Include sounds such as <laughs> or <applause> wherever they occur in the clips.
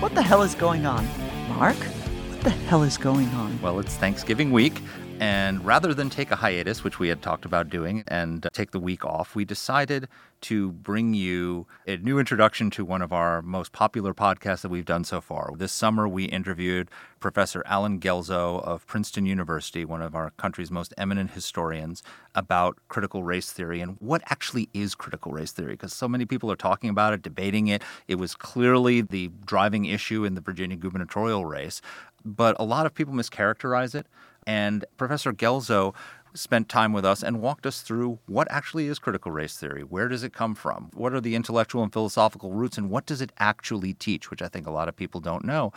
What the hell is going on? Mark, what the hell is going on? Well, it's Thanksgiving week, and rather than take a hiatus, which we had talked about doing, and take the week off, we decided to bring you a new introduction to one of our most popular podcasts that we've done so far. This summer, we interviewed Professor Allen Guelzo of Princeton University, one of our country's most eminent historians, about critical race theory and what actually is critical race theory, because so many people are talking about it, debating it. It was clearly the driving issue in the Virginia gubernatorial race, but a lot of people mischaracterize it. And Professor Guelzo spent time with us and walked us through what actually is critical race theory. Where does it come from? What are the intellectual and philosophical roots, and what does it actually teach, which I think a lot of people don't know.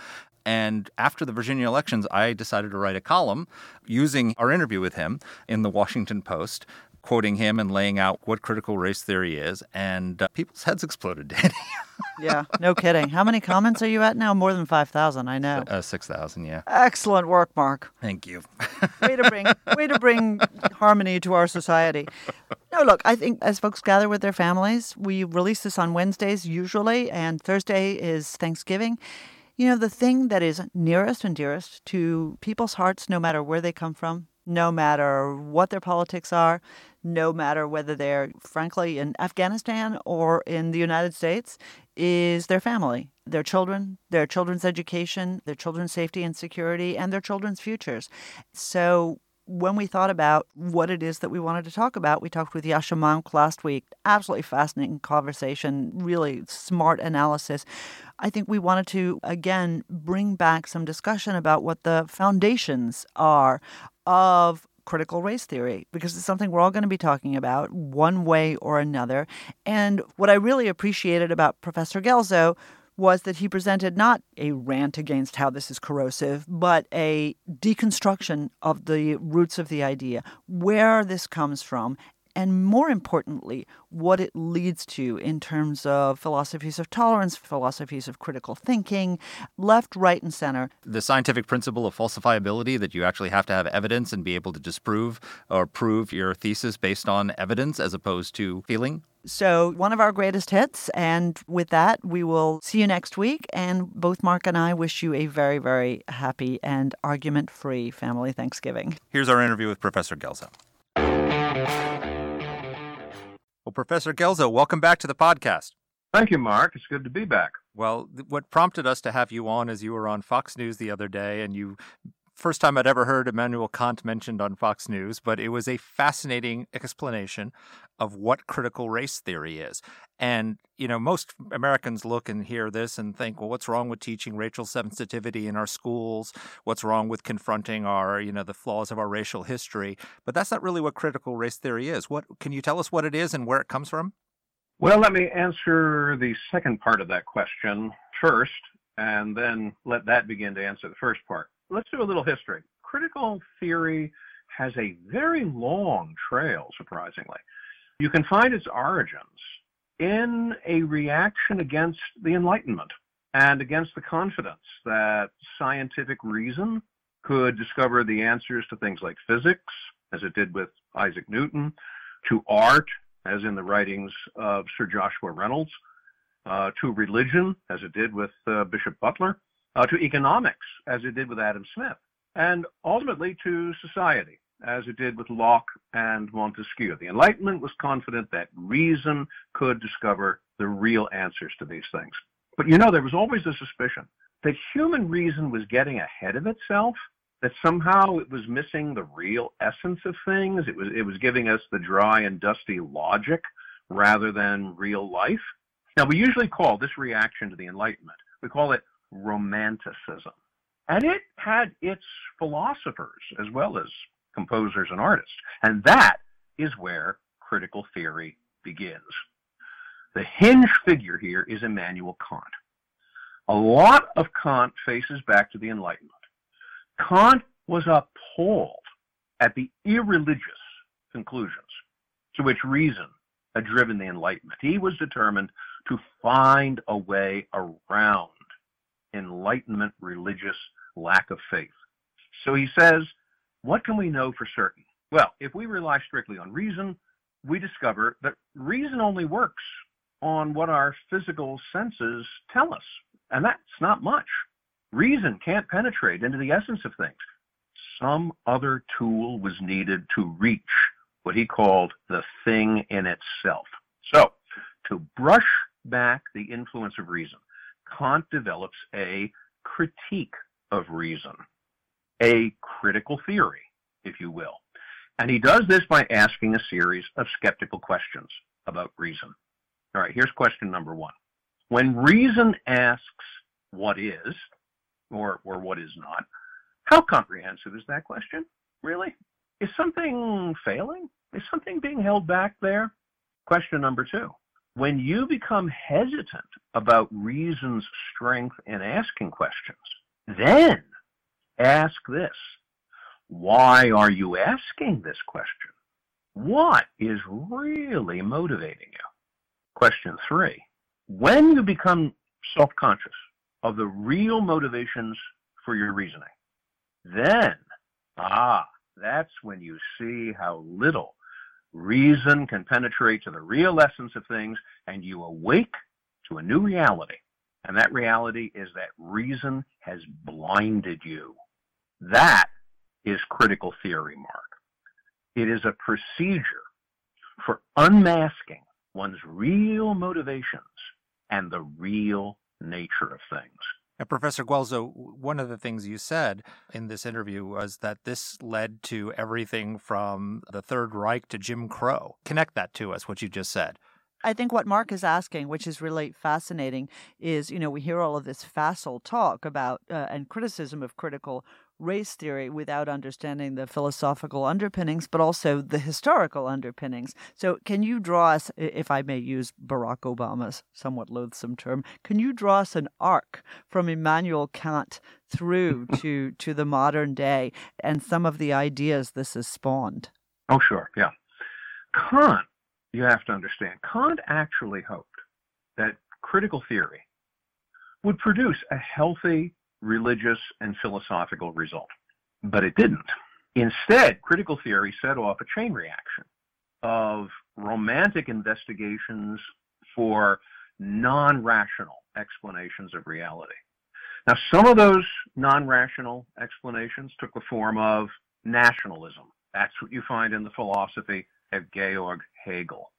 And after the Virginia elections, I decided to write a column using our interview with him in the Washington Post quoting him and laying out what critical race theory is, and uh, people's heads exploded, <laughs> Danny. yeah, no kidding. How many comments are you at now? More than 5,000, I know. Uh, 6,000, yeah. Excellent work, Mark. Thank you. way to bring way to bring harmony to our society. No, look, I think as folks gather with their families, we release this on Wednesdays usually, and Thursday is Thanksgiving. You know, the thing that is nearest and dearest to people's hearts, no matter where they come from, no matter what their politics are, no matter whether they're, frankly, in Afghanistan or in the United States, is their family, their children, their children's education, their children's safety and security, and their children's futures. So when we thought about what it is that we wanted to talk about, we talked with Yascha Mounk last week. Absolutely fascinating conversation, really smart analysis. I think we wanted to, again, bring back some discussion about what the foundations are of critical race theory because it's something we're all going to be talking about one way or another. And what I really appreciated about Professor Guelzo was that he presented not a rant against how this is corrosive, but a deconstruction of the roots of the idea, where this comes from, and more importantly, what it leads to in terms of philosophies of tolerance, philosophies of critical thinking, left, right, and center. The scientific principle of falsifiability that you actually have to have evidence and be able to disprove or prove your thesis based on evidence as opposed to feeling. So, one of our greatest hits. And with that, we will see you next week. And both Mark and I wish you a very, very happy and argument free family Thanksgiving. Here's our interview with Professor Guelzo. Well, Professor Guelzo, welcome back to the podcast. Thank you, Mark. It's good to be back. Well, what prompted us to have you on is you were on Fox News the other day and you first time I'd ever heard Immanuel Kant mentioned on Fox News, but it was a fascinating explanation of what critical race theory is. And, you know, most Americans look and hear this and think, well, what's wrong with teaching racial sensitivity in our schools? What's wrong with confronting our, you know, the flaws of our racial history? But that's not really what critical race theory is. What can you tell us what it is and where it comes from? Well, let me answer the second part of that question first, and then let that begin to answer the first part let's do a little history. Critical theory has a very long trail, surprisingly. You can find its origins in a reaction against the Enlightenment and against the confidence that scientific reason could discover the answers to things like physics, as it did with Isaac Newton, to art, as in the writings of Sir Joshua Reynolds, uh, to religion, as it did with uh, Bishop Butler, uh, to economics, as it did with Adam Smith, and ultimately to society, as it did with Locke and Montesquieu. The Enlightenment was confident that reason could discover the real answers to these things. But you know, there was always a suspicion that human reason was getting ahead of itself, that somehow it was missing the real essence of things. It was, it was giving us the dry and dusty logic rather than real life. Now, we usually call this reaction to the Enlightenment, we call it Romanticism. And it had its philosophers as well as composers and artists. And that is where critical theory begins. The hinge figure here is Immanuel Kant. A lot of Kant faces back to the Enlightenment. Kant was appalled at the irreligious conclusions to which reason had driven the Enlightenment. He was determined to find a way around Enlightenment religious lack of faith. So he says, what can we know for certain? Well, if we rely strictly on reason, we discover that reason only works on what our physical senses tell us. And that's not much. Reason can't penetrate into the essence of things. Some other tool was needed to reach what he called the thing in itself. So, to brush back the influence of reason, Kant develops a critique of reason, a critical theory, if you will. And he does this by asking a series of skeptical questions about reason. All right, here's question number one. When reason asks what is, or, or what is not, how comprehensive is that question? Really? Is something failing? Is something being held back there? Question number two. When you become hesitant about reason's strength in asking questions, then ask this. Why are you asking this question? What is really motivating you? Question three. When you become self-conscious of the real motivations for your reasoning, then, ah, that's when you see how little reason can penetrate to the real essence of things and you awake to a new reality. And that reality is that reason has blinded you. That is critical theory, Mark. It is a procedure for unmasking one's real motivations and the real nature of things. And Professor Guelzo, one of the things you said in this interview was that this led to everything from the Third Reich to Jim Crow. Connect that to us, what you just said. I think what Mark is asking, which is really fascinating, is you know, we hear all of this facile talk about uh, and criticism of critical race theory without understanding the philosophical underpinnings, but also the historical underpinnings. So, can you draw us, if I may use Barack Obama's somewhat loathsome term, can you draw us an arc from Immanuel Kant through <laughs> to, to the modern day and some of the ideas this has spawned? Oh, sure, yeah. Kant, you have to understand, Kant actually hoped that critical theory would produce a healthy religious, and philosophical result. But it didn't. Instead, critical theory set off a chain reaction of romantic investigations for non rational explanations of reality. Now, some of those non rational explanations took the form of nationalism. That's what you find in the philosophy of Georg Hegel.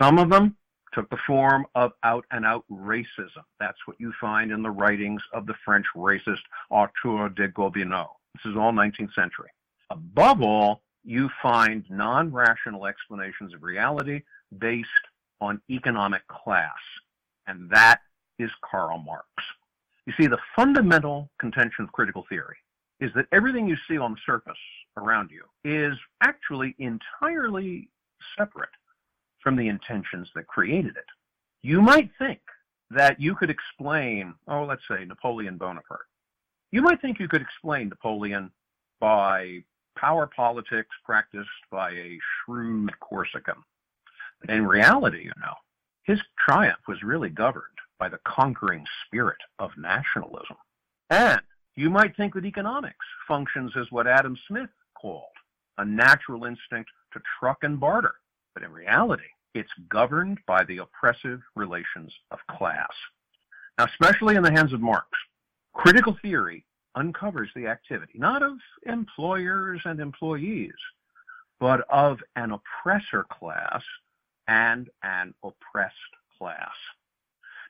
Some of them took the form of out and out racism. That's what you find in the writings of the French racist Arthur de Gobineau. This is all 19th century. Above all, you find non rational explanations of reality based on economic class, and that is Karl Marx. You see, the fundamental contention of critical theory is that everything you see on the surface around you is actually entirely separate from the intentions that created it. You might think that you could explain, oh, let's say Napoleon Bonaparte. You might think you could explain Napoleon by power politics practiced by a shrewd Corsican. But in reality, you know, his triumph was really governed by the conquering spirit of nationalism. And you might think that economics functions as what Adam Smith called a natural instinct to truck and barter. But in reality, it's governed by the oppressive relations of class. Now, especially in the hands of Marx, critical theory uncovers the activity not of employers and employees, but of an oppressor class and an oppressed class.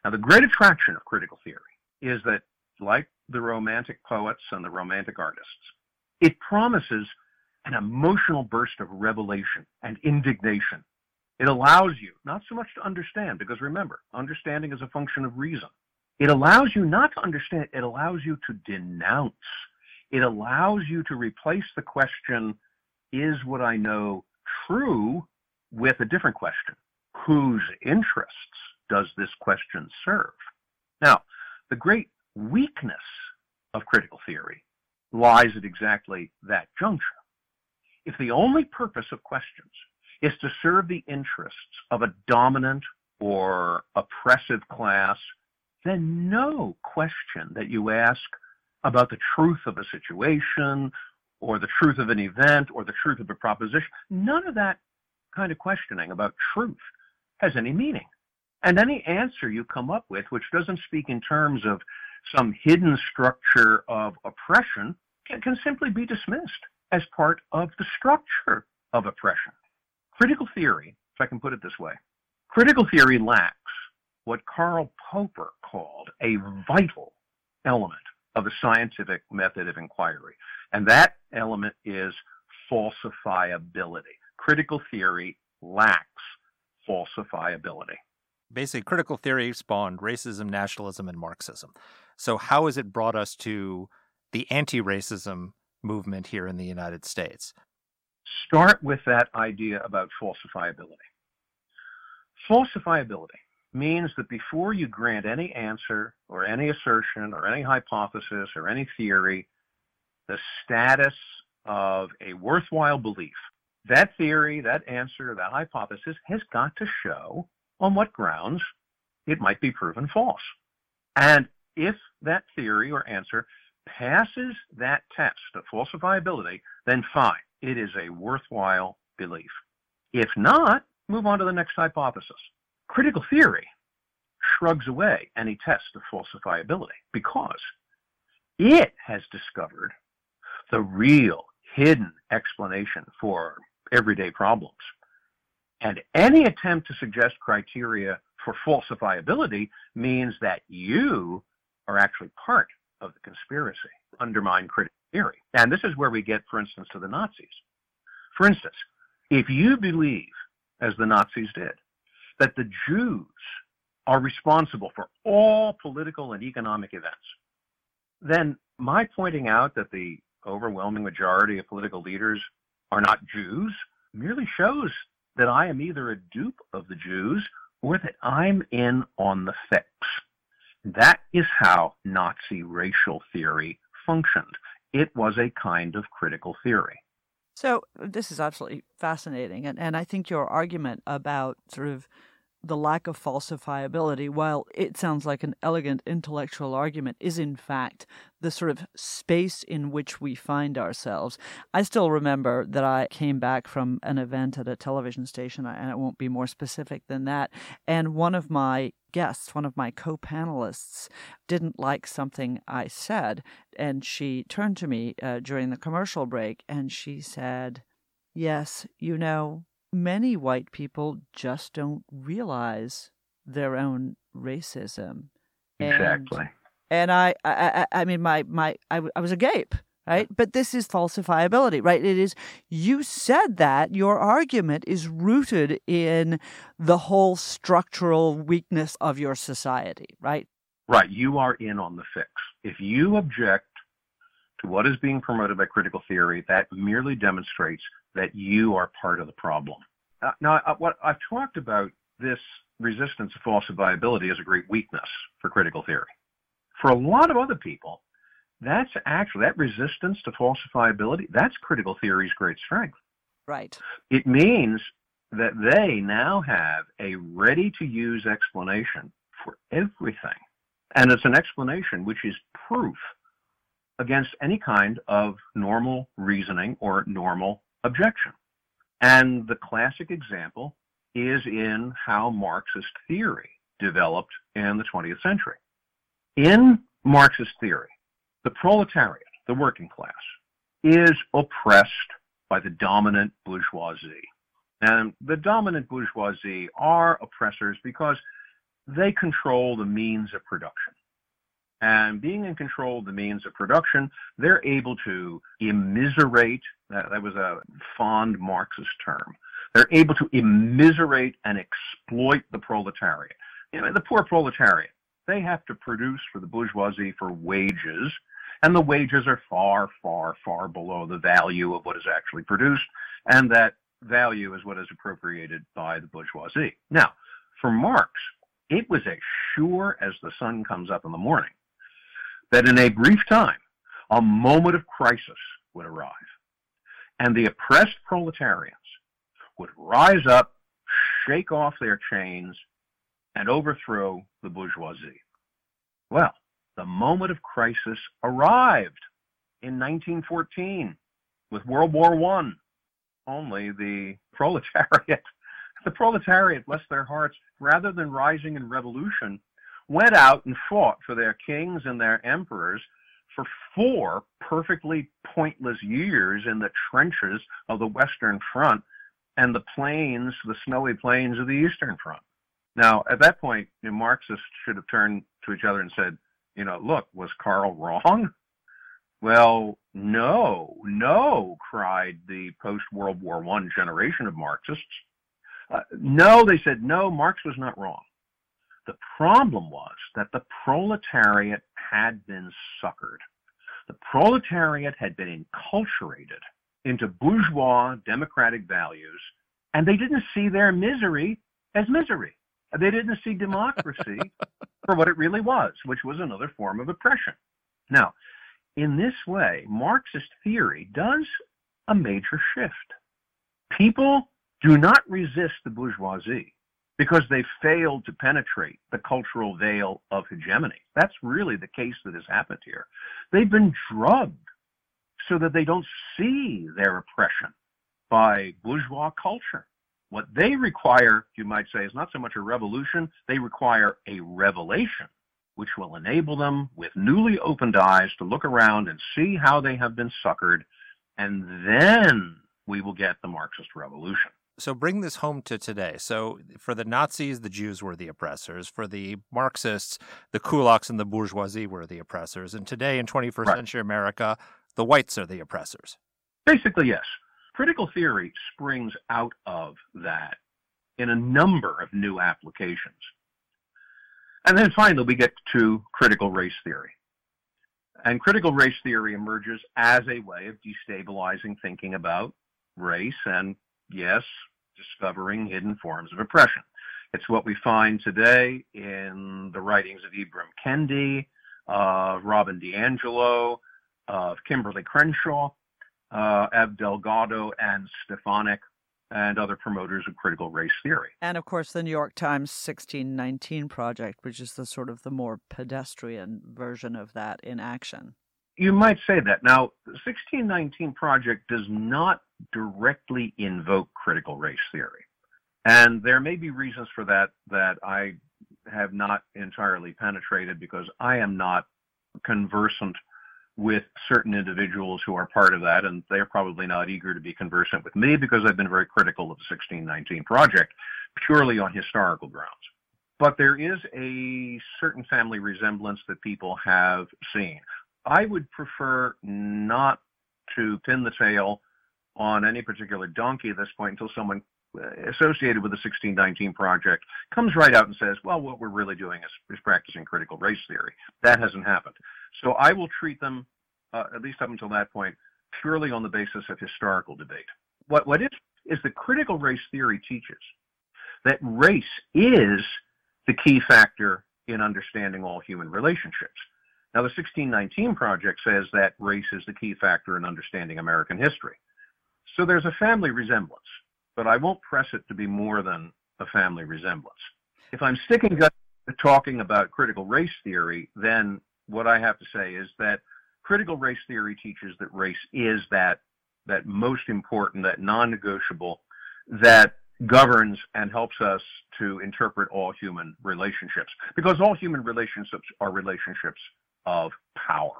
Now, the great attraction of critical theory is that, like the Romantic poets and the Romantic artists, it promises an emotional burst of revelation and indignation. It allows you not so much to understand, because remember, understanding is a function of reason. It allows you not to understand, it allows you to denounce. It allows you to replace the question, is what I know true, with a different question. Whose interests does this question serve? Now, the great weakness of critical theory lies at exactly that juncture. If the only purpose of questions is to serve the interests of a dominant or oppressive class, then no question that you ask about the truth of a situation or the truth of an event or the truth of a proposition, none of that kind of questioning about truth has any meaning. And any answer you come up with, which doesn't speak in terms of some hidden structure of oppression, can, can simply be dismissed as part of the structure of oppression. Critical theory, if I can put it this way, critical theory lacks what Karl Popper called a vital element of the scientific method of inquiry. And that element is falsifiability. Critical theory lacks falsifiability. Basically, critical theory spawned racism, nationalism, and Marxism. So, how has it brought us to the anti racism movement here in the United States? Start with that idea about falsifiability. Falsifiability means that before you grant any answer or any assertion or any hypothesis or any theory the status of a worthwhile belief, that theory, that answer, that hypothesis has got to show on what grounds it might be proven false. And if that theory or answer passes that test of falsifiability, then fine, it is a worthwhile belief. If not, move on to the next hypothesis. Critical theory shrugs away any test of falsifiability because it has discovered the real hidden explanation for everyday problems. And any attempt to suggest criteria for falsifiability means that you are actually part of the conspiracy, undermine critical theory. And this is where we get, for instance, to the Nazis. For instance, if you believe, as the Nazis did, that the Jews are responsible for all political and economic events, then my pointing out that the overwhelming majority of political leaders are not Jews merely shows that I am either a dupe of the Jews or that I'm in on the fix. That is how Nazi racial theory functioned. It was a kind of critical theory. So, this is absolutely fascinating. And, and I think your argument about sort of the lack of falsifiability, while it sounds like an elegant intellectual argument, is in fact the sort of space in which we find ourselves. I still remember that I came back from an event at a television station, and it won't be more specific than that. And one of my guests, one of my co panelists, didn't like something I said. And she turned to me uh, during the commercial break and she said, Yes, you know, many white people just don't realize their own racism. Exactly. And, and I, I, I mean, my, my, I, I was agape, right? But this is falsifiability, right? It is, you said that your argument is rooted in the whole structural weakness of your society, right? Right. You are in on the fix. If you object to what is being promoted by critical theory, that merely demonstrates that you are part of the problem. Uh, now, uh, what I've talked about this resistance to falsifiability as a great weakness for critical theory. For a lot of other people, that's actually that resistance to falsifiability. That's critical theory's great strength. Right. It means that they now have a ready-to-use explanation for everything, and it's an explanation which is proof against any kind of normal reasoning or normal objection. And the classic example is in how Marxist theory developed in the 20th century. In Marxist theory, the proletariat, the working class, is oppressed by the dominant bourgeoisie. And the dominant bourgeoisie are oppressors because they control the means of production. And being in control of the means of production, they're able to immiserate, that, that was a fond Marxist term, they're able to immiserate and exploit the proletariat. You know, the poor proletariat, they have to produce for the bourgeoisie for wages, and the wages are far, far, far below the value of what is actually produced, and that value is what is appropriated by the bourgeoisie. Now, for Marx, it was as sure as the sun comes up in the morning that in a brief time, a moment of crisis would arrive, and the oppressed proletarians would rise up, shake off their chains, and overthrow the bourgeoisie. Well, the moment of crisis arrived in 1914 with World War I. Only the proletariat, <laughs> the proletariat, bless their hearts, rather than rising in revolution, went out and fought for their kings and their emperors for four perfectly pointless years in the trenches of the Western Front and the plains, the snowy plains of the Eastern Front. Now, at that point, you know, Marxists should have turned to each other and said, you know, look, was Karl wrong? Well, no, no, cried the post World War I generation of Marxists. Uh, no, they said, no, Marx was not wrong. The problem was that the proletariat had been suckered. The proletariat had been enculturated into bourgeois democratic values, and they didn't see their misery as misery. They didn't see democracy <laughs> for what it really was, which was another form of oppression. Now, in this way, Marxist theory does a major shift. People do not resist the bourgeoisie because they failed to penetrate the cultural veil of hegemony. That's really the case that has happened here. They've been drugged so that they don't see their oppression by bourgeois culture. What they require, you might say, is not so much a revolution, they require a revelation, which will enable them with newly opened eyes to look around and see how they have been suckered, and then we will get the Marxist revolution. So bring this home to today. So for the Nazis, the Jews were the oppressors. For the Marxists, the kulaks and the bourgeoisie were the oppressors. And today in 21st right. century America, the whites are the oppressors. Basically, yes. Critical theory springs out of that in a number of new applications. And then finally, we get to critical race theory. And critical race theory emerges as a way of destabilizing thinking about race and, yes, discovering hidden forms of oppression. It's what we find today in the writings of Ibram Kendi, uh, Robin DiAngelo, of Kimberlé Crenshaw, uh, Eve Delgado, and Stefancic, and other promoters of critical race theory. And of course, the New York Times 1619 Project, which is the sort of the more pedestrian version of that in action. You might say that. Now, the 1619 Project does not directly invoke critical race theory. And there may be reasons for that that I have not entirely penetrated because I am not conversant with certain individuals who are part of that, and they're probably not eager to be conversant with me because I've been very critical of the 1619 project purely on historical grounds. But there is a certain family resemblance that people have seen. I would prefer not to pin the tail on any particular donkey at this point until someone associated with the 1619 project comes right out and says, well, what we're really doing is, is practicing critical race theory. That hasn't happened. So I will treat them, uh, at least up until that point, purely on the basis of historical debate. What, what is, is the critical race theory teaches that race is the key factor in understanding all human relationships. Now, the 1619 Project says that race is the key factor in understanding American history. So there's a family resemblance, but I won't press it to be more than a family resemblance. If I'm sticking to talking about critical race theory, then what I have to say is that critical race theory teaches that race is that that most important, that non-negotiable, that governs and helps us to interpret all human relationships. Because all human relationships are relationships of power.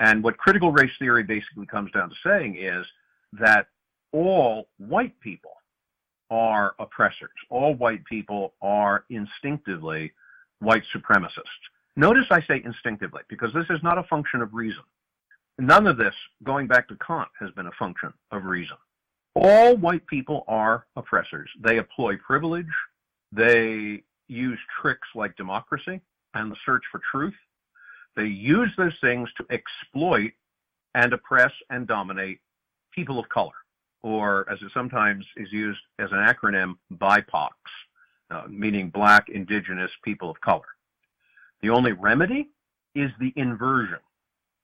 And what critical race theory basically comes down to saying is that all white people are oppressors. All white people are instinctively white supremacists. Notice I say instinctively because this is not a function of reason. None of this, going back to Kant, has been a function of reason. All white people are oppressors. They employ privilege. They use tricks like democracy and the search for truth. They use those things to exploit and oppress and dominate people of color, or as it sometimes is used as an acronym, BIPOCs, uh, meaning Black, Indigenous, People of Color. The only remedy is the inversion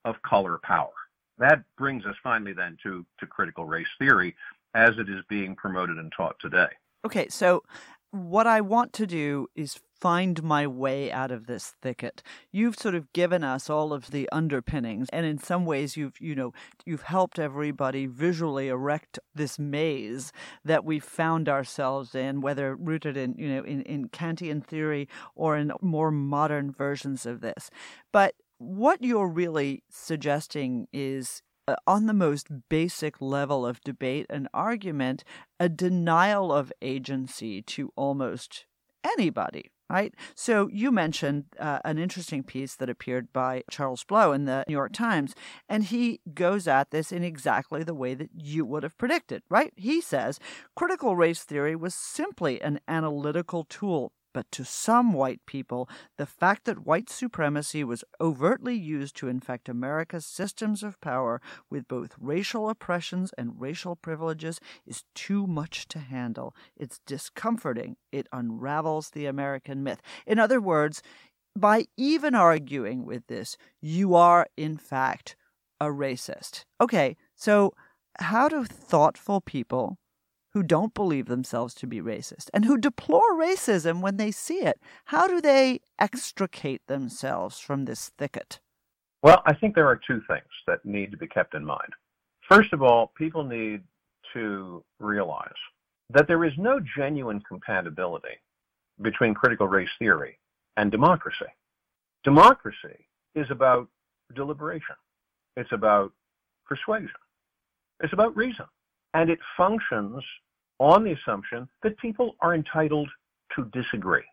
of color power. That brings us finally then to, to critical race theory as it is being promoted and taught today. Okay, so what I want to do is find my way out of this thicket. You've sort of given us all of the underpinnings and in some ways you've you know you've helped everybody visually erect this maze that we've found ourselves in whether rooted in you know in in Kantian theory or in more modern versions of this. But what you're really suggesting is uh, on the most basic level of debate and argument, a denial of agency to almost anybody, right? So you mentioned uh, an interesting piece that appeared by Charles Blow in the New York Times, and he goes at this in exactly the way that you would have predicted, right? He says critical race theory was simply an analytical tool but to some white people, the fact that white supremacy was overtly used to infect America's systems of power with both racial oppressions and racial privileges is too much to handle. It's discomforting. It unravels the American myth. In other words, by even arguing with this, you are, in fact, a racist. Okay, so how do thoughtful people who don't believe themselves to be racist and who deplore racism when they see it. How do they extricate themselves from this thicket? Well, I think there are two things that need to be kept in mind. First of all, people need to realize that there is no genuine compatibility between critical race theory and democracy. Democracy is about deliberation. It's about persuasion. It's about reason. And it functions on the assumption that people are entitled to disagree.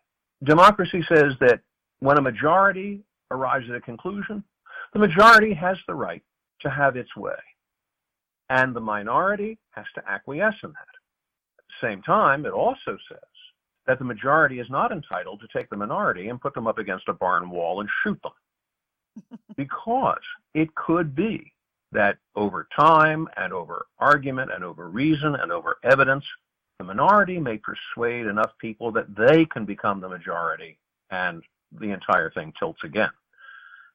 Democracy says that when a majority arrives at a conclusion, the majority has the right to have its way, and the minority has to acquiesce in that. At the same time, it also says that the majority is not entitled to take the minority and put them up against a barn wall and shoot them. <laughs> because it could be that over time and over argument and over reason and over evidence, the minority may persuade enough people that they can become the majority and the entire thing tilts again.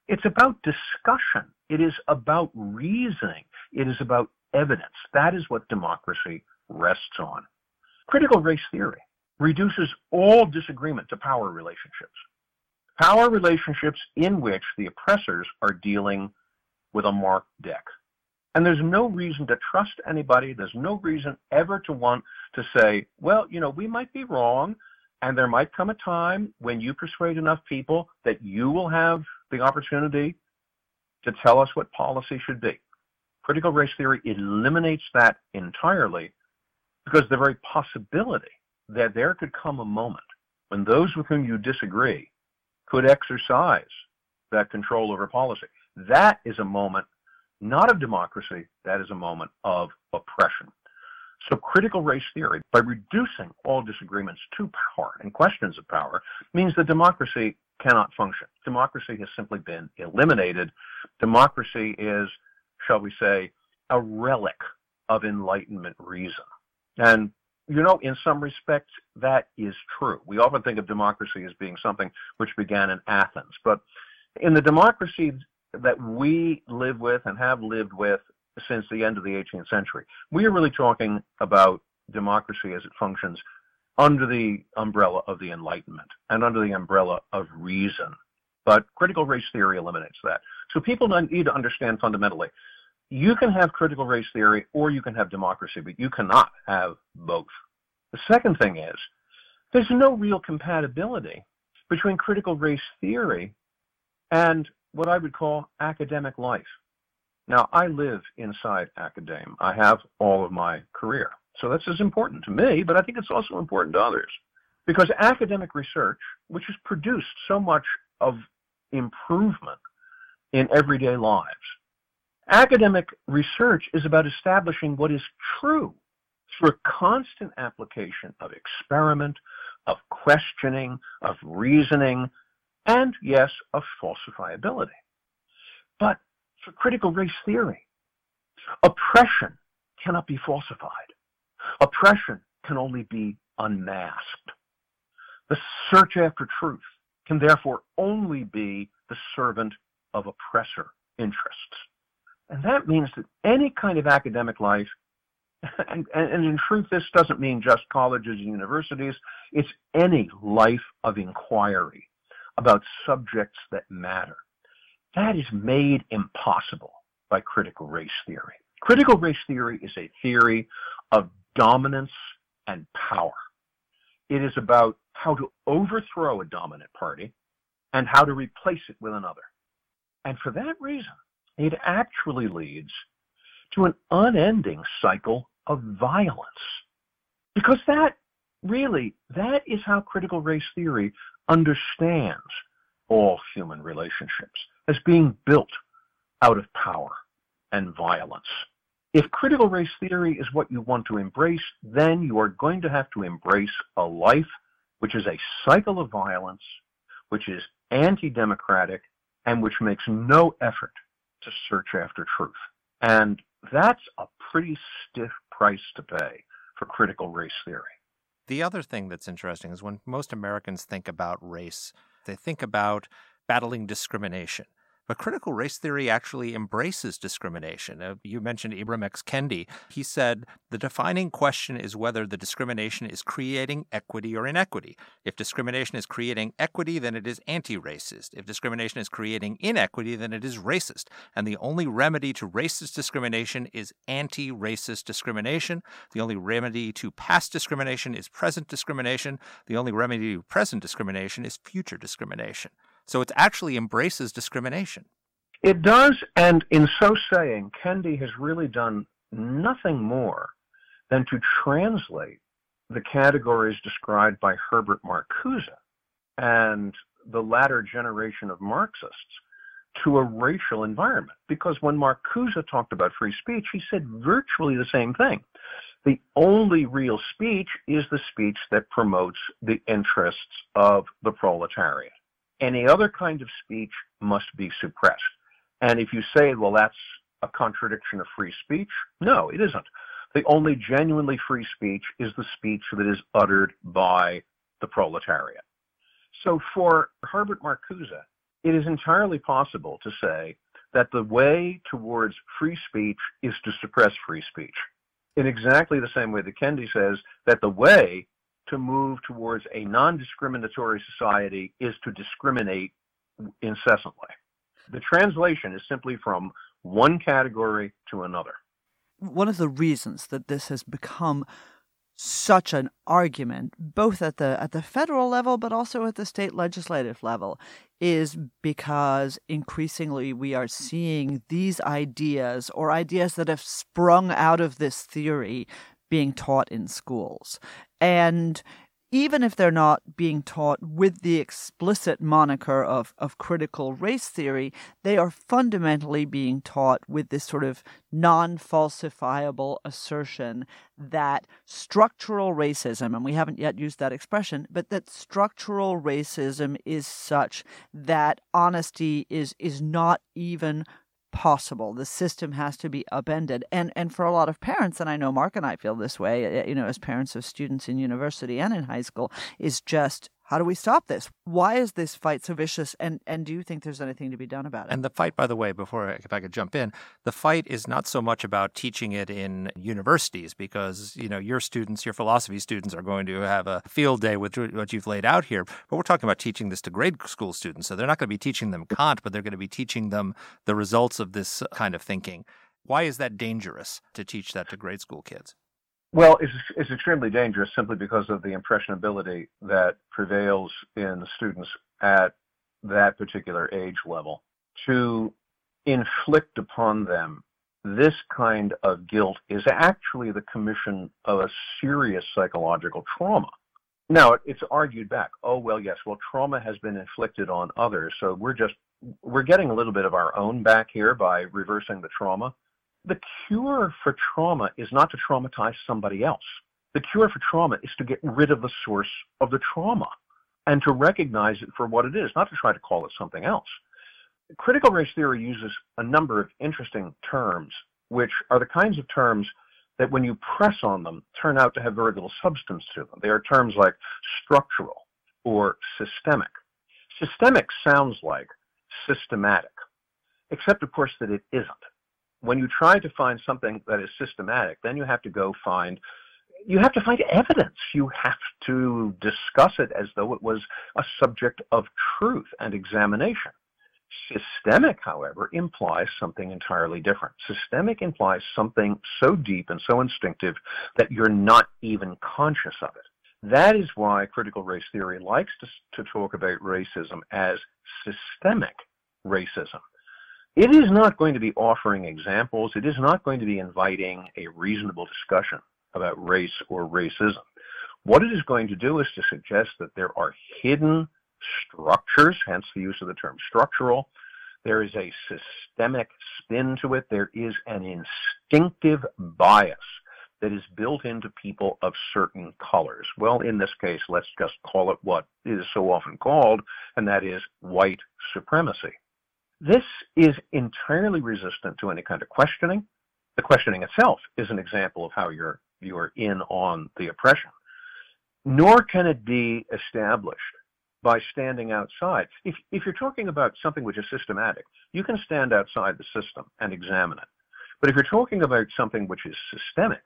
It's about discussion. It is about reasoning. It is about evidence. That is what democracy rests on. Critical race theory reduces all disagreement to power relationships. Power relationships in which the oppressors are dealing with a marked deck. And there's no reason to trust anybody. There's no reason ever to want to say, well, you know, we might be wrong. And there might come a time when you persuade enough people that you will have the opportunity to tell us what policy should be. Critical race theory eliminates that entirely because the very possibility that there could come a moment when those with whom you disagree could exercise that control over policy. That is a moment not of democracy, that is a moment of oppression. So critical race theory, by reducing all disagreements to power and questions of power, means that democracy cannot function. Democracy has simply been eliminated. Democracy is, shall we say, a relic of Enlightenment reason. And, you know, in some respects, that is true. We often think of democracy as being something which began in Athens. But in the democracy that we live with and have lived with since the end of the 18th century. We are really talking about democracy as it functions under the umbrella of the Enlightenment and under the umbrella of reason. But critical race theory eliminates that. So people need to understand fundamentally you can have critical race theory or you can have democracy, but you cannot have both. The second thing is there's no real compatibility between critical race theory and what I would call academic life. Now, I live inside academia. I have all of my career. So that's as important to me, but I think it's also important to others. Because academic research, which has produced so much of improvement in everyday lives, academic research is about establishing what is true through a constant application of experiment, of questioning, of reasoning, and yes, of falsifiability. But for critical race theory, oppression cannot be falsified. Oppression can only be unmasked. The search after truth can therefore only be the servant of oppressor interests. And that means that any kind of academic life, <laughs> and, and, in truth, this doesn't mean just colleges and universities, it's any life of inquiry about subjects that matter. That is made impossible by critical race theory. Critical race theory is a theory of dominance and power. It is about how to overthrow a dominant party and how to replace it with another. And for that reason, it actually leads to an unending cycle of violence. Because that really, that is how critical race theory understands all human relationships as being built out of power and violence. If critical race theory is what you want to embrace, then you are going to have to embrace a life which is a cycle of violence, which is anti-democratic, and which makes no effort to search after truth. And that's a pretty stiff price to pay for critical race theory. The other thing that's interesting is when most Americans think about race, they think about battling discrimination. But critical race theory actually embraces discrimination. Uh, you mentioned Ibram X. Kendi. He said the defining question is whether the discrimination is creating equity or inequity. If discrimination is creating equity, then it is anti racist. If discrimination is creating inequity, then it is racist. And the only remedy to racist discrimination is anti racist discrimination. The only remedy to past discrimination is present discrimination. The only remedy to present discrimination is future discrimination. So it actually embraces discrimination. It does, and in so saying, Kendi has really done nothing more than to translate the categories described by Herbert Marcuse and the latter generation of Marxists to a racial environment. Because when Marcuse talked about free speech, he said virtually the same thing. The only real speech is the speech that promotes the interests of the proletariat. Any other kind of speech must be suppressed. And if you say, well, that's a contradiction of free speech, no, it isn't. The only genuinely free speech is the speech that is uttered by the proletariat. So for Herbert Marcuse, it is entirely possible to say that the way towards free speech is to suppress free speech. In exactly the same way that Kendi says that the way to move towards a non discriminatory society is to discriminate incessantly. The translation is simply from one category to another. One of the reasons that this has become such an argument, both at the at the federal level but also at the state legislative level, is because increasingly we are seeing these ideas or ideas that have sprung out of this theory being taught in schools. And even if they're not being taught with the explicit moniker of, of critical race theory, they are fundamentally being taught with this sort of non falsifiable assertion that structural racism, and we haven't yet used that expression, but that structural racism is such that honesty is, is not even possible. The system has to be upended. And and for a lot of parents, and I know Mark and I feel this way, eh, you know, as parents of students in university and in high school, is just how do we stop this? Why is this fight so vicious? And and do you think there's anything to be done about it? And the fight, by the way, before I, if I could jump in, the fight is not so much about teaching it in universities because you know your students, your philosophy students, are going to have a field day with what you've laid out here. But we're talking about teaching this to grade school students, so they're not going to be teaching them Kant, but they're going to be teaching them the results of this uh, kind of thinking. Why is that dangerous to teach that to grade school kids? Well, it's, it's extremely dangerous simply because of the impressionability that prevails in students at that particular age level. To inflict upon them this kind of guilt is actually the commission of a serious psychological trauma. Now, it's argued back, oh, well, yes, well, trauma has been inflicted on others, so we're just, we're getting a little bit of our own back here by reversing the trauma. The cure for trauma is not to traumatize somebody else. The cure for trauma is to get rid of the source of the trauma and to recognize it for what it is, not to try to call it something else. Critical race theory uses a number of interesting terms, which are the kinds of terms that when you press on them turn out to have very little substance to them. They are terms like structural or systemic. Systemic sounds like systematic. except of course that it isn't. When you try to find something that is systematic, then you have to go find you have to find evidence. You have to discuss it as though it was a subject of truth and examination. Systemic, however, implies something entirely different. Systemic implies something so deep and so instinctive that you're not even conscious of it. That is why critical race theory likes to, to talk about racism as systemic racism. It is not going to be offering examples. It is not going to be inviting a reasonable discussion about race or racism. What it is going to do is to suggest that there are hidden structures, hence the use of the term structural. There is a systemic spin to it. There is an instinctive bias that is built into people of certain colors. Well, in this case, let's just call it what is so often called, and that is white supremacy. This is entirely resistant to any kind of questioning. The questioning itself is an example of how you're, you're in on the oppression. Nor can it be established by standing outside. If, if you're talking about something which is systematic, you can stand outside the system and examine it. But if you're talking about something which is systemic,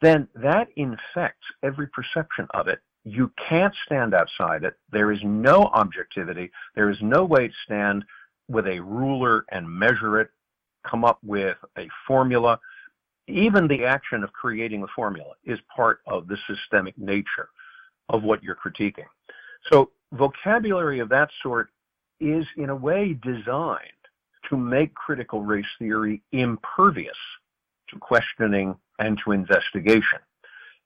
then that infects every perception of it. You can't stand outside it. There is no objectivity. There is no way to stand with a ruler and measure it, come up with a formula. Even the action of creating the formula is part of the systemic nature of what you're critiquing. So vocabulary of that sort is in a way designed to make critical race theory impervious to questioning and to investigation.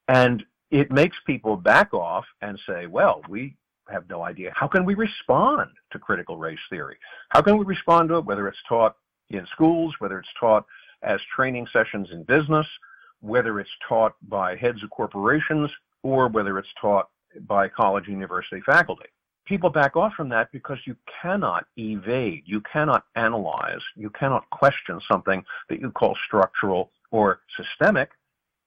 And it makes people back off and say, well, we have no idea. How can we respond to critical race theory? How can we respond to it, whether it's taught in schools, whether it's taught as training sessions in business, whether it's taught by heads of corporations, or whether it's taught by college university faculty. People back off from that because you cannot evade, you cannot analyze, you cannot question something that you call structural or systemic,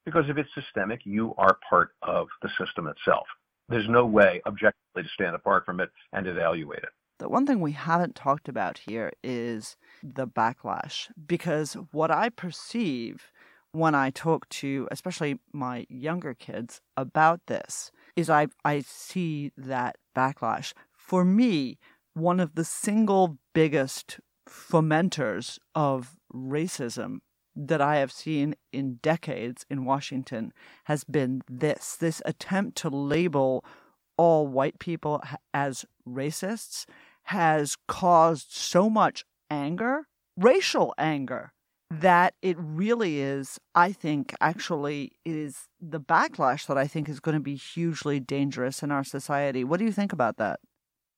because if it's systemic, you are part of the system itself. There's no way objectively to stand apart from it and evaluate it. The one thing we haven't talked about here is the backlash, because what I perceive when I talk to, especially my younger kids, about this is I, I see that backlash. For me, one of the single biggest fomenters of racism that I have seen in decades in Washington has been this this attempt to label all white people as racists has caused so much anger, racial anger, that it really is, I think, actually is the backlash that I think is going to be hugely dangerous in our society. What do you think about that?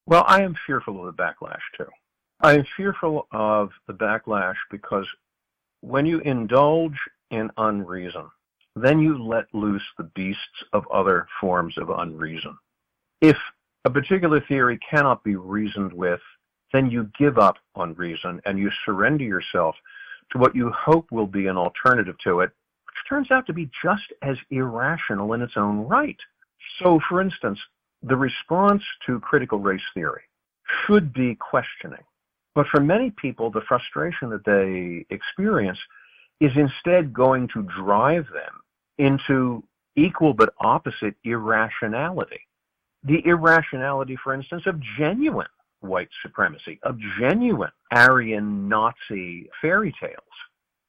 Well, I am fearful of the backlash too. I am fearful of the backlash because when you indulge in unreason, then you let loose the beasts of other forms of unreason. If a particular theory cannot be reasoned with, then you give up on reason and you surrender yourself to what you hope will be an alternative to it, which turns out to be just as irrational in its own right. So, for instance, the response to critical race theory should be questioning. But for many people, the frustration that they experience is instead going to drive them into equal but opposite irrationality. The irrationality, for instance, of genuine white supremacy, of genuine Aryan Nazi fairy tales.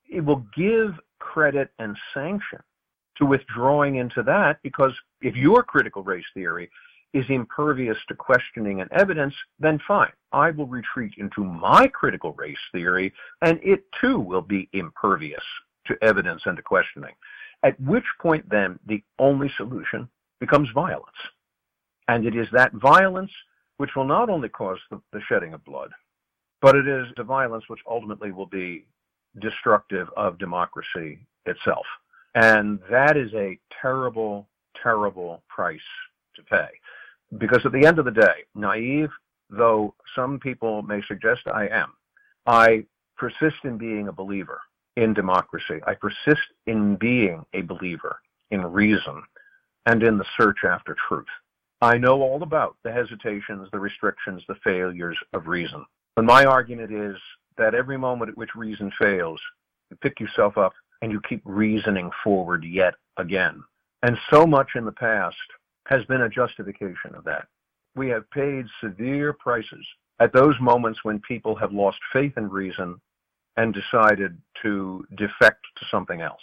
It will give credit and sanction to withdrawing into that because if your critical race theory is impervious to questioning and evidence, then fine. I will retreat into my critical race theory and it too will be impervious to evidence and to questioning. At which point then the only solution becomes violence. And it is that violence which will not only cause the, the shedding of blood, but it is the violence which ultimately will be destructive of democracy itself. And that is a terrible, terrible price to pay. Because at the end of the day, naive though some people may suggest I am, I persist in being a believer in democracy. I persist in being a believer in reason and in the search after truth. I know all about the hesitations, the restrictions, the failures of reason. But my argument is that every moment at which reason fails, you pick yourself up and you keep reasoning forward yet again. And so much in the past has been a justification of that. We have paid severe prices at those moments when people have lost faith in reason and decided to defect to something else.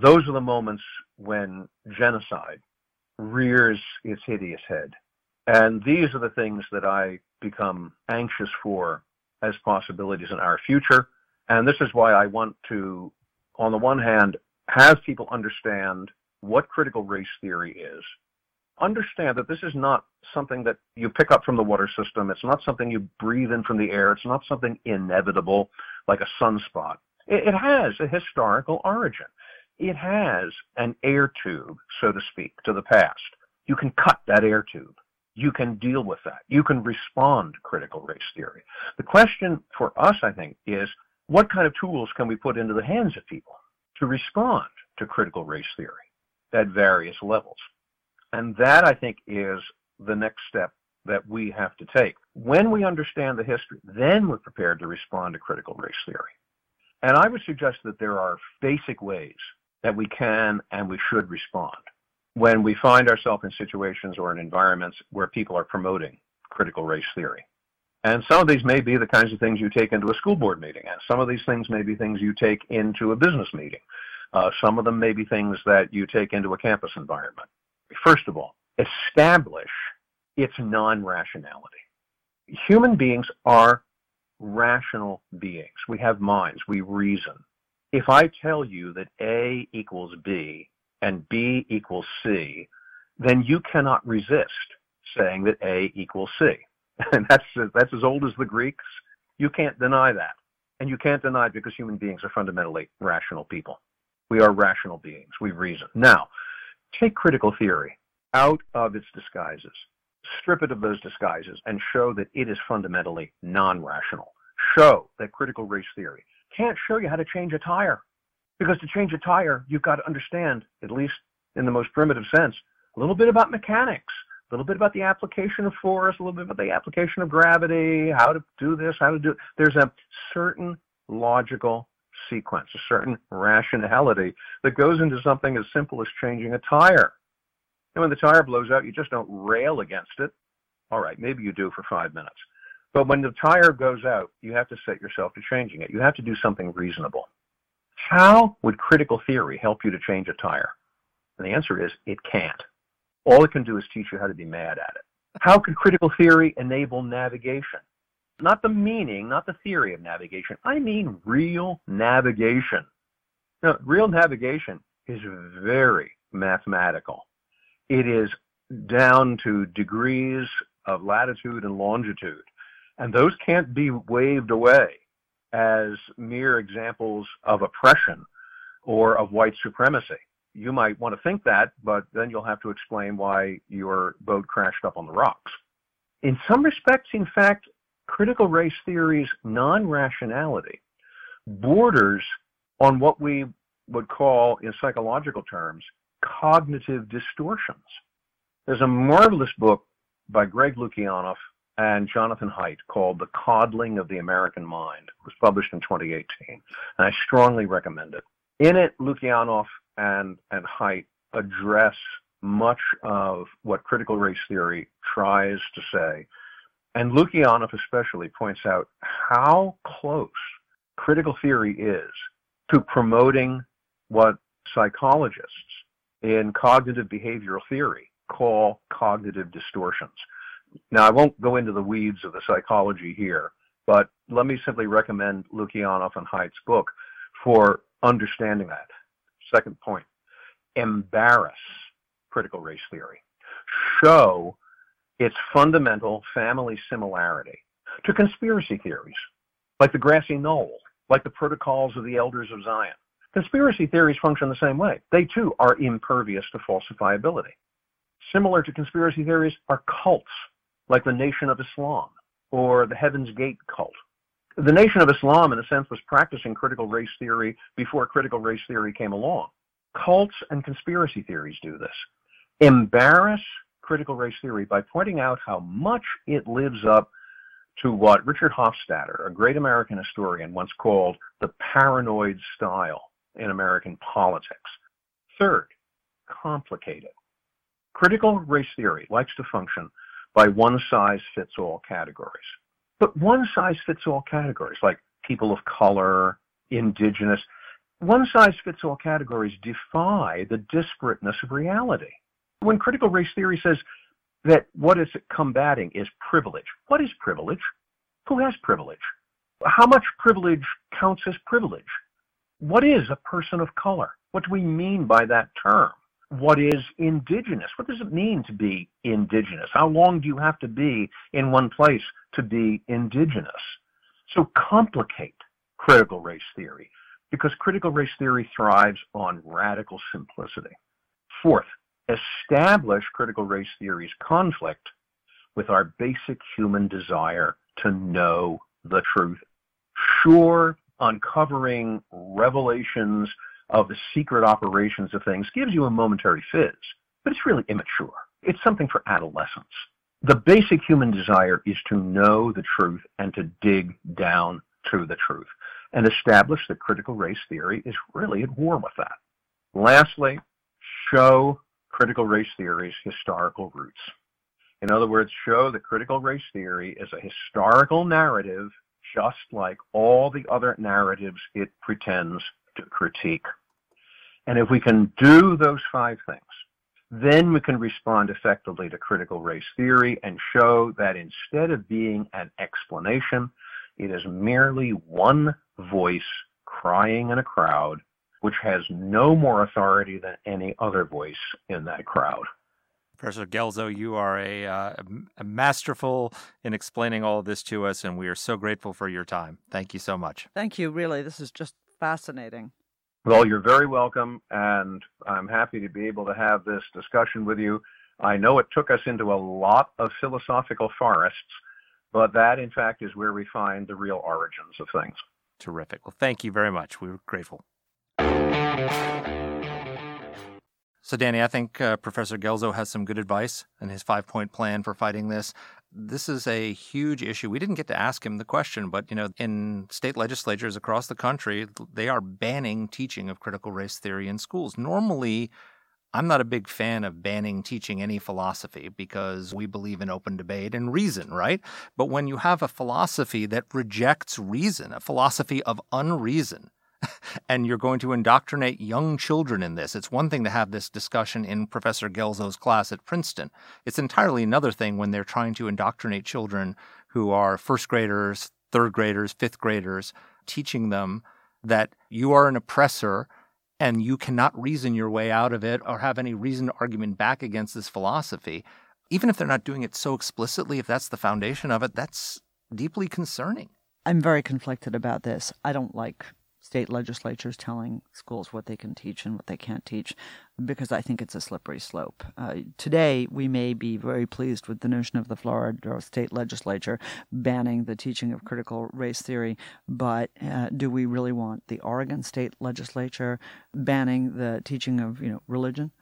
Those are the moments when genocide rears its hideous head. And these are the things that I become anxious for as possibilities in our future. And this is why I want to, on the one hand, have people understand what critical race theory is. Understand that this is not something that you pick up from the water system. It's not something you breathe in from the air. It's not something inevitable like a sunspot. It, it has a historical origin. It has an air tube, so to speak, to the past. You can cut that air tube you can deal with that. You can respond to critical race theory. The question for us, I think, is what kind of tools can we put into the hands of people to respond to critical race theory at various levels? And that, I think, is the next step that we have to take. When we understand the history, then we're prepared to respond to critical race theory. And I would suggest that there are basic ways that we can and we should respond when we find ourselves in situations or in environments where people are promoting critical race theory. And some of these may be the kinds of things you take into a school board meeting, and some of these things may be things you take into a business meeting. Uh, some of them may be things that you take into a campus environment. First of all, establish its non-rationality. Human beings are rational beings. We have minds. We reason. If I tell you that A equals B, and B equals C, then you cannot resist saying that A equals C. <laughs> And that's, that's as old as the Greeks. You can't deny that. And you can't deny it because human beings are fundamentally rational people. We are rational beings. We reason. Now, take critical theory out of its disguises. Strip it of those disguises and show that it is fundamentally non-rational. Show that critical race theory can't show you how to change a tire. Because to change a tire, you've got to understand, at least in the most primitive sense, a little bit about mechanics, a little bit about the application of force, a little bit about the application of gravity, how to do this, how to do it. There's a certain logical sequence, a certain rationality that goes into something as simple as changing a tire. And when the tire blows out, you just don't rail against it. All right, maybe you do for five minutes. But when the tire goes out, you have to set yourself to changing it. You have to do something reasonable. How would critical theory help you to change a tire? And the answer is it can't. All it can do is teach you how to be mad at it. How could critical theory enable navigation? Not the meaning, not the theory of navigation. I mean real navigation. Now, real navigation is very mathematical. It is down to degrees of latitude and longitude. And those can't be waved away as mere examples of oppression or of white supremacy. You might want to think that, but then you'll have to explain why your boat crashed up on the rocks. In some respects, in fact, critical race theory's non-rationality borders on what we would call, in psychological terms, cognitive distortions. There's a marvelous book by Greg Lukianoff and Jonathan Haidt called The Coddling of the American Mind. It was published in 2018, and I strongly recommend it. In it, Lukianoff and, and Haidt address much of what critical race theory tries to say. And Lukianoff especially points out how close critical theory is to promoting what psychologists in cognitive behavioral theory call cognitive distortions. Now, I won't go into the weeds of the psychology here, but let me simply recommend Lukianoff and Haidt's book for understanding that. Second point, embarrass critical race theory. Show its fundamental family similarity to conspiracy theories, like the grassy knoll, like the protocols of the elders of Zion. Conspiracy theories function the same way. They too are impervious to falsifiability. Similar to conspiracy theories are cults like the Nation of Islam or the Heaven's Gate cult. The Nation of Islam, in a sense, was practicing critical race theory before critical race theory came along. Cults and conspiracy theories do this. Embarrass critical race theory by pointing out how much it lives up to what Richard Hofstadter, a great American historian, once called the paranoid style in American politics. Third, complicated. Critical race theory likes to function by one size fits all categories. But one size fits all categories, like people of color, indigenous, one size fits all categories defy the disparateness of reality. When critical race theory says that what it's combating is privilege, what is privilege? Who has privilege? How much privilege counts as privilege? What is a person of color? What do we mean by that term? What is indigenous? What does it mean to be indigenous? How long do you have to be in one place to be indigenous? So complicate critical race theory because critical race theory thrives on radical simplicity. Fourth, establish critical race theory's conflict with our basic human desire to know the truth. Sure, uncovering revelations of the secret operations of things gives you a momentary fizz, but it's really immature. It's something for adolescents. The basic human desire is to know the truth and to dig down to the truth and establish that critical race theory is really at war with that. Lastly, show critical race theory's historical roots. In other words, show that critical race theory is a historical narrative just like all the other narratives it pretends to critique. And if we can do those five things, then we can respond effectively to critical race theory and show that instead of being an explanation, it is merely one voice crying in a crowd which has no more authority than any other voice in that crowd. Professor Guelzo, you are a, uh, a masterful in explaining all of this to us, and we are so grateful for your time. Thank you so much. Thank you, really. This is just fascinating. Well, you're very welcome, and I'm happy to be able to have this discussion with you. I know it took us into a lot of philosophical forests, but that, in fact, is where we find the real origins of things. Terrific. Well, thank you very much. We are grateful. So, Dany, I think uh, Professor Guelzo has some good advice in his five point plan for fighting this. This is a huge issue. We didn't get to ask him the question, but you know, in state legislatures across the country, they are banning teaching of critical race theory in schools. Normally, I'm not a big fan of banning teaching any philosophy because we believe in open debate and reason, right? But when you have a philosophy that rejects reason, a philosophy of unreason, and you're going to indoctrinate young children in this. It's one thing to have this discussion in Professor Guelzo's class at Princeton. It's entirely another thing when they're trying to indoctrinate children who are first graders, third graders, fifth graders, teaching them that you are an oppressor and you cannot reason your way out of it or have any reasoned argument back against this philosophy. Even if they're not doing it so explicitly, if that's the foundation of it, that's deeply concerning. I'm very conflicted about this. I don't like state legislatures telling schools what they can teach and what they can't teach because I think it's a slippery slope. Uh, today, we may be very pleased with the notion of the Florida state legislature banning the teaching of critical race theory, but uh, do we really want the Oregon state legislature banning the teaching of you know religion?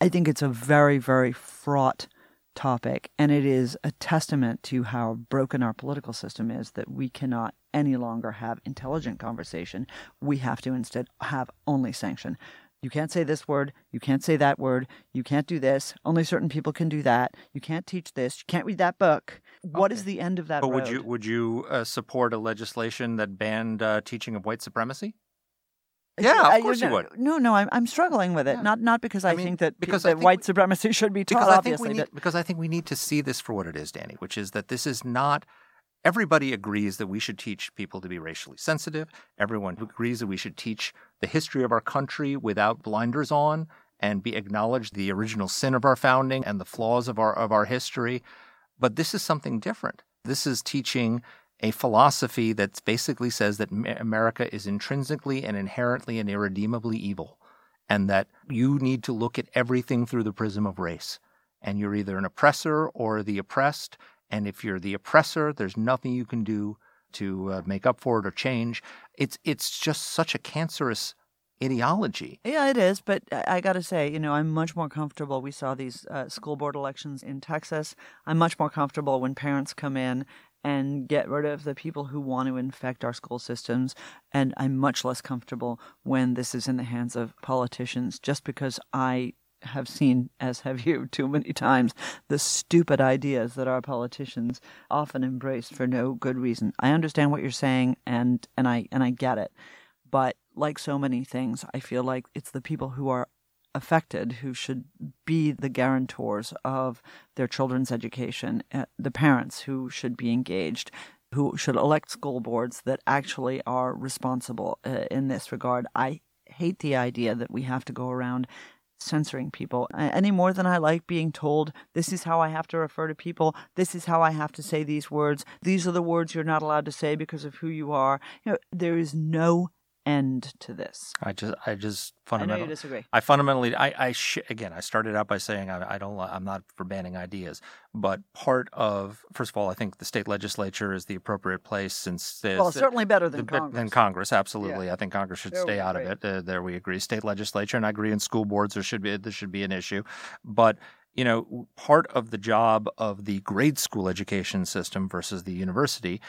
I think it's a very, very fraught topic, and it is a testament to how broken our political system is that we cannot any longer have intelligent conversation. We have to instead have only sanction. You can't say this word. You can't say that word. You can't do this. Only certain people can do that. You can't teach this. You can't read that book. What okay. is the end of that? But road? would you would you uh, support a legislation that banned uh, teaching of white supremacy? Uh, yeah, of uh, course no, you would. No, no, I'm, I'm struggling with it. Yeah. Not not because I, I mean, think that because that think white we- supremacy should be taught. because I think obviously, we need but because I think we need to see this for what it is, Dany, which is that this is not everybody agrees that we should teach people to be racially sensitive. Everyone agrees that we should teach the history of our country without blinders on and be acknowledged the original sin of our founding and the flaws of our of our history. But this is something different. This is teaching a philosophy that basically says that America is intrinsically and inherently and irredeemably evil, and that you need to look at everything through the prism of race. And you're either an oppressor or the oppressed. And if you're the oppressor, there's nothing you can do to uh, make up for it or change. It's it's just such a cancerous ideology. Yeah, it is. But I, got to say, you know, I'm much more comfortable. We saw these uh, school board elections in Texas. I'm much more comfortable when parents come in and get rid of the people who want to infect our school systems. And I'm much less comfortable when this is in the hands of politicians just because I have seen, as have you, too many times, the stupid ideas that our politicians often embrace for no good reason. I understand what you're saying and, and I and I get it. But like so many things, I feel like it's the people who are affected who should be the guarantors of their children's education, uh, the parents who should be engaged, who should elect school boards that actually are responsible uh, in this regard. I hate the idea that we have to go around censoring people any more than I like being told this is how I have to refer to people, this is how I have to say these words, these are the words you're not allowed to say because of who you are. You know, there is no end to this. I just, I just I fundamentally, know you disagree. I fundamentally, I, I sh- again, I started out by saying I, I don't, I'm not for banning ideas, but part of, first of all, I think the state legislature is the appropriate place since Well, certainly better than the- Congress. Than Congress, absolutely. I think Congress should There stay out of it. Uh, there we agree. State legislature, and I agree in school boards. There should be there should be an issue, but you know, part of the job of the grade school education system versus the university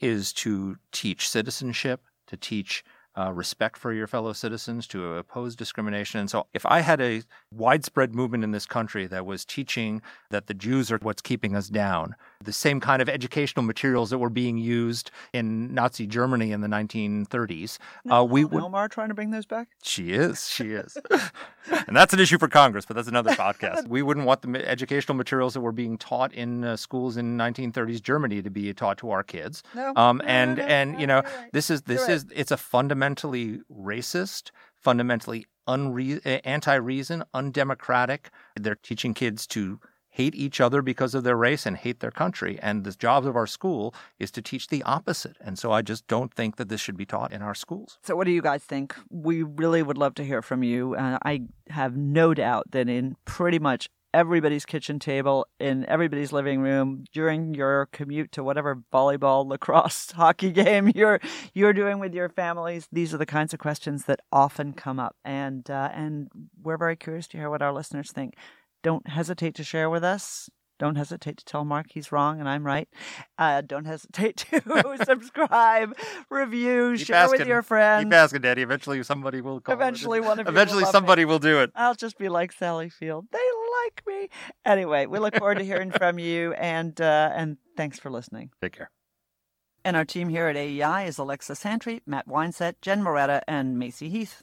is to teach citizenship, to teach uh, respect for your fellow citizens, to oppose discrimination. And so, if I had a widespread movement in this country that was teaching that the Jews are what's keeping us down, the same kind of educational materials that were being used in Nazi Germany in the 1930s, uh, we would. Omar trying to bring those back? She is. She is. and that's an issue for Congress, but that's another podcast. <laughs> We wouldn't want the educational materials that were being taught in uh, schools in 1930s Germany to be taught to our kids. No. Um, No, and no, and no, you know, right. this is this You're is it's a fundamentally racist, fundamentally unre- uh, anti-reason, undemocratic. They're teaching kids to hate each other because of their race and hate their country. And the job of our school is to teach the opposite. And so I just don't think that this should be taught in our schools. So, what do you guys think? We really would love to hear from you. Uh, I have no doubt that in pretty much everybody's kitchen table, in everybody's living room, during your commute to whatever volleyball, <laughs> lacrosse, hockey game you're you're doing with your families, these are the kinds of questions that often come up, and uh, and we're very curious to hear what our listeners think. Don't hesitate to share with us. Don't hesitate to tell Marc he's wrong and I'm right. Uh, don't hesitate <laughs> to <laughs> subscribe, review, Keep share with asking. your friends. Keep asking, Daddy. Eventually, somebody will call. Eventually, one of will Eventually, love somebody will do it. I'll just be like Sally Field. They like me. Anyway, we look forward to hearing from <laughs> you, and uh, and thanks for listening. Take care. And our team here at AEI is Alexa Santry, Matt Weinset, Jen Moretta, and Macy Heath.